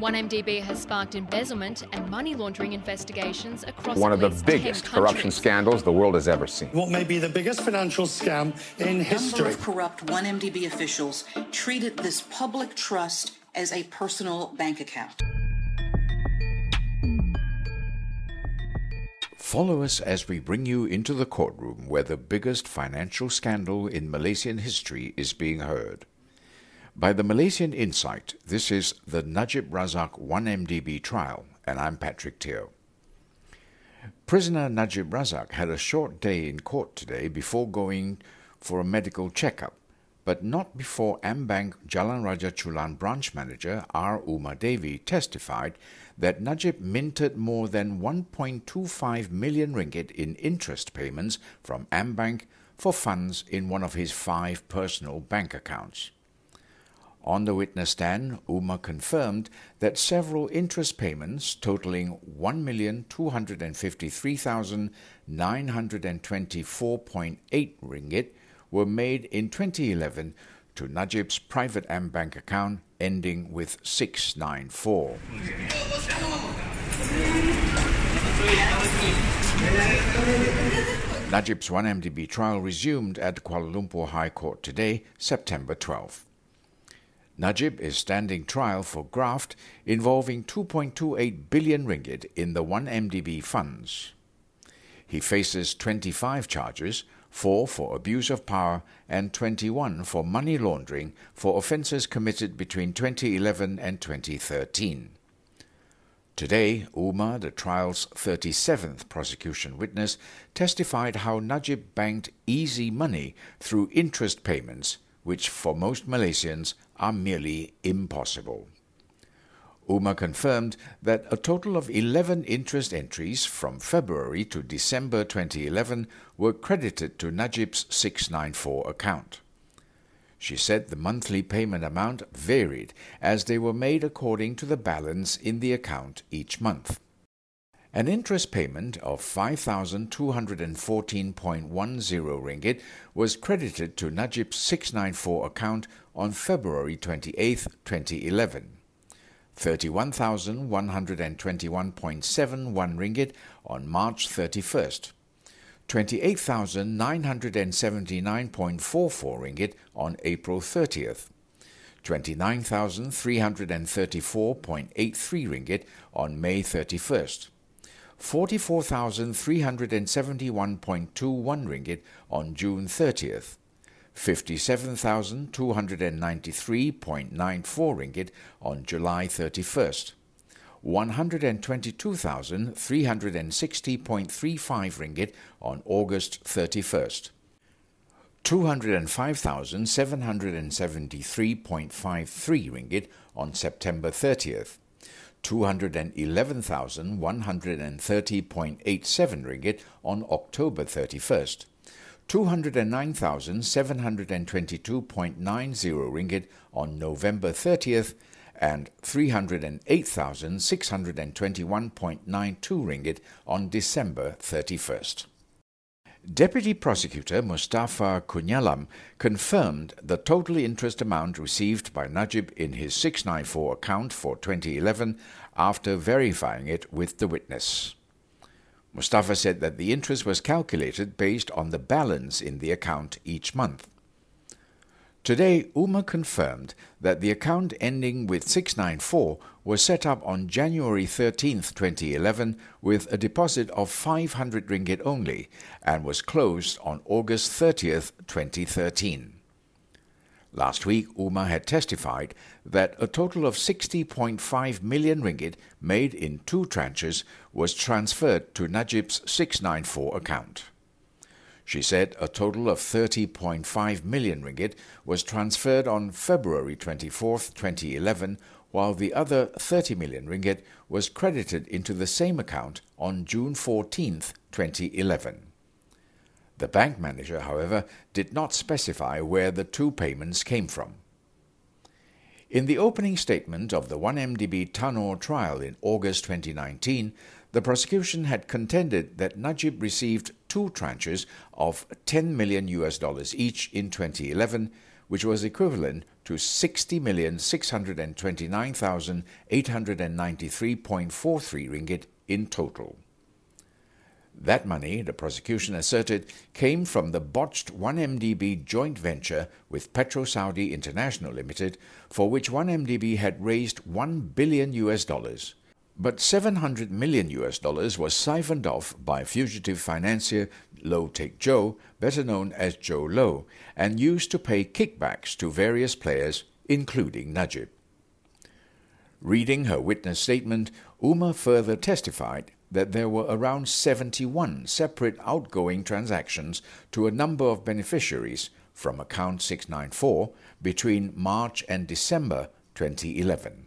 1MDB has sparked embezzlement and money laundering investigations across one of the least 10 biggest corruption scandals the world has ever seen. What may be the biggest financial scam in number history. of corrupt 1MDB officials treated this public trust as a personal bank account. Follow us as we bring you into the courtroom where the biggest financial scandal in Malaysian history is being heard. By the Malaysian Insight, this is the Najib Razak 1MDB trial, and I'm Patrick Teo. Prisoner Najib Razak had a short day in court today before going for a medical checkup, but not before Ambank Jalan Raja Chulan branch manager R. Uma Devi testified that Najib minted more than 1.25 million ringgit in interest payments from Ambank for funds in one of his five personal bank accounts. On the witness stand, Uma confirmed that several interest payments totaling 1,253,924.8 ringgit were made in 2011 to Najib's private AmBank account ending with 694. Najib's 1MDB trial resumed at Kuala Lumpur High Court today, September 12. Najib is standing trial for graft involving 2.28 billion ringgit in the 1MDB funds. He faces 25 charges, 4 for abuse of power and 21 for money laundering for offences committed between 2011 and 2013. Today, Uma, the trial's 37th prosecution witness, testified how Najib banked easy money through interest payments, which for most Malaysians are merely impossible. Uma confirmed that a total of 11 interest entries from February to December 2011 were credited to Najib's 694 account. She said the monthly payment amount varied as they were made according to the balance in the account each month. An interest payment of 5,214.10 ringgit was credited to Najib's 694 account on February 28, 2011. 31,121.71 ringgit on March 31st. 28,979.44 ringgit on April 30th. 29,334.83 ringgit on May 31st. 44,371.21 ringgit on June 30th. 57,293.94 ringgit on July 31st. 122,360.35 ringgit on August 31st. 205,773.53 ringgit on September 30th. 211,130.87 ringgit on October 31st. 209,722.90 ringgit on November 30th and 308,621.92 ringgit on December 31st. Deputy Prosecutor Mustafa Kunyalam confirmed the total interest amount received by Najib in his 694 account for 2011 after verifying it with the witness. Mustafa said that the interest was calculated based on the balance in the account each month. Today, Uma confirmed that the account ending with 694 was set up on January 13, 2011, with a deposit of 500 ringgit only and was closed on August 30, 2013. Last week, Uma had testified that a total of 60.5 million ringgit made in two tranches was transferred to Najib's 694 account. She said a total of 30.5 million ringgit was transferred on February 24, 2011, while the other 30 million ringgit was credited into the same account on June 14, 2011. The bank manager, however, did not specify where the two payments came from. In the opening statement of the 1MDB Tanore trial in August 2019, the prosecution had contended that Najib received two tranches of 10 million US dollars each in 2011, which was equivalent to 60,629,893.43 ringgit in total. That money, the prosecution asserted, came from the botched 1MDB joint venture with PetroSaudi International Limited, for which 1MDB had raised 1 billion US dollars. But 700 million US dollars was siphoned off by fugitive financier Low Taek Jho, better known as Jho Low, and used to pay kickbacks to various players, including Najib. Reading her witness statement, Uma further testified that there were around 71 separate outgoing transactions to a number of beneficiaries from account 694 between March and December 2011.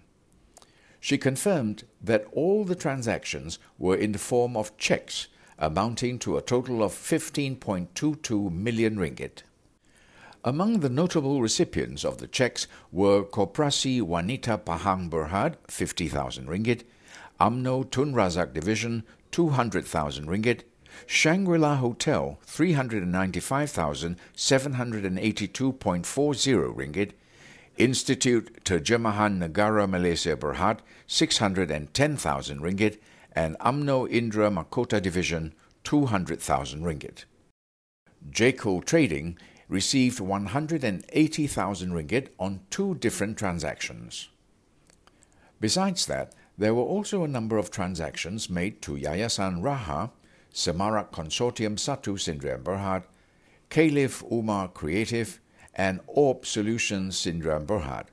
She confirmed that all the transactions were in the form of checks amounting to a total of 15.22 million ringgit. Among the notable recipients of the checks were Koperasi Wanita Pahang Berhad, 50,000 ringgit, UMNO Tun Razak Division 200,000 ringgit, Shangri-La Hotel 395,782.40 ringgit, Institute Terjemahan Negara Malaysia Berhad 610,000 ringgit and UMNO Indera Mahkota Division 200,000 ringgit. JCO Trading received 180,000 ringgit on two different transactions. Besides that, there were also a number of transactions made to Yayasan Rahah, Semarak Consortium Satu Sdn Berhad, Caliph Umar Creative, and Orb Solutions Sdn Berhad.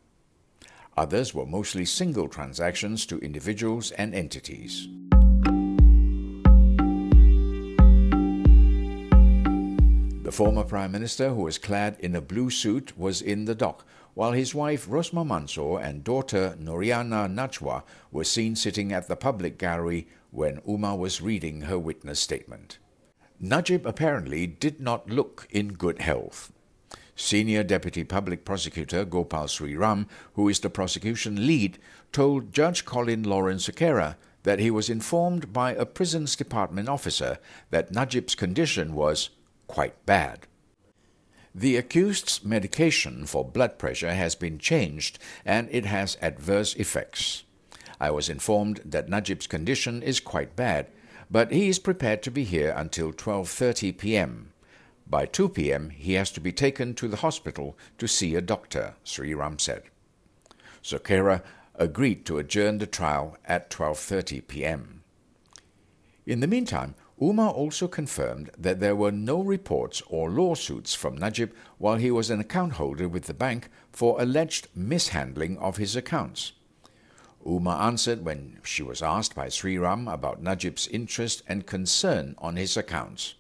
Others were mostly single transactions to individuals and entities. The former Prime Minister, who was clad in a blue suit, was in the dock, while his wife Rosmah Mansor and daughter Nooryana Najwa were seen sitting at the public gallery when Uma was reading her witness statement. Najib apparently did not look in good health. Senior Deputy Public Prosecutor Gopal Sri Ram, who is the prosecution lead, told Judge Collin Lawrence Sequerah that he was informed by a prisons department officer that Najib's condition was quite bad. The accused's medication for blood pressure has been changed and it has adverse effects. I was informed that Najib's condition is quite bad, but he is prepared to be here until 12:30 p.m. By 2 p.m., he has to be taken to the hospital to see a doctor, Sri Ram said. Sequerah agreed to adjourn the trial at 12:30 p.m. In the meantime, Uma also confirmed that there were no reports or lawsuits from Najib while he was an account holder with the bank for alleged mishandling of his accounts. Uma answered when she was asked by Sri Ram about Najib's interest and concern on his accounts.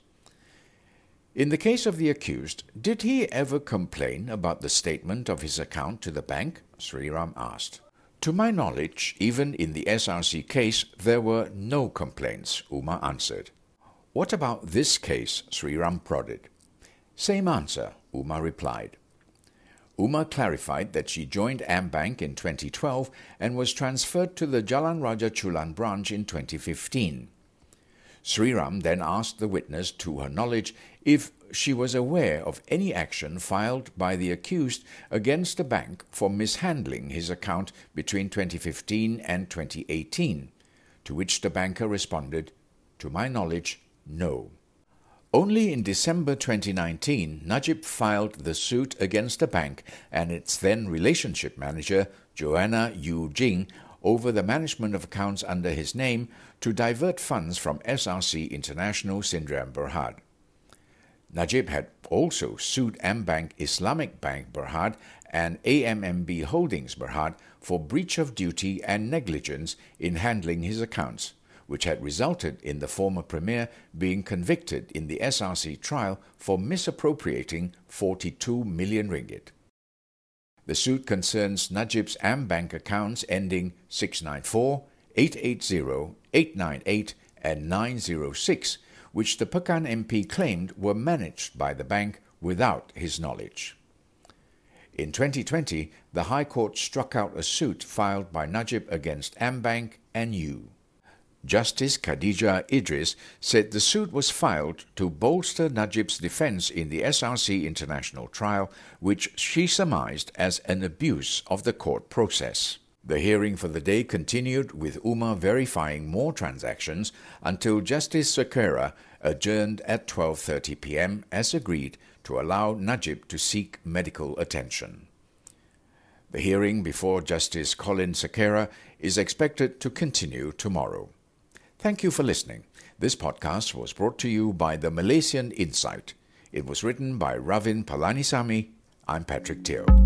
In the case of the accused, did he ever complain about the statement of his account to the bank? Sri Ram asked. To my knowledge, even in the SRC case, there were no complaints, Uma answered. What about this case? Sri Ram prodded. Same answer, Uma replied. Uma clarified that she joined AmBank in 2012 and was transferred to the Jalan Raja Chulan branch in 2015. Sri Ram then asked the witness, to her knowledge, if she was aware of any action filed by the accused against the bank for mishandling his account between 2015 and 2018, to which the banker responded, To my knowledge, no. Only in December 2019, Najib filed the suit against the bank and its then relationship manager, Joanna Yu Jing, over the management of accounts under his name to divert funds from SRC International Sdn Berhad. Najib had also sued AmBank Islamic Bank Berhad and AMMB Holdings Berhad for breach of duty and negligence in handling his accounts which had resulted in the former premier being convicted in the SRC trial for misappropriating 42 million ringgit. The suit concerns Najib's AmBank accounts ending 694, 880, 898, and 906, which the Pekan MP claimed were managed by the bank without his knowledge. In 2020, the High Court struck out a suit filed by Najib against AmBank and Yu. Justice Khadijah Idris said the suit was filed to bolster Najib's defense in the SRC international trial, which she surmised as an abuse of the court process. The hearing for the day continued with Umar verifying more transactions until Justice Sequerah adjourned at 12:30 p.m. as agreed to allow Najib to seek medical attention. The hearing before Justice Collin Sequerah is expected to continue tomorrow. Thank you for listening. This podcast was brought to you by the Malaysian Insight. It was written by Ravin Palanisamy. I'm Patrick Teo.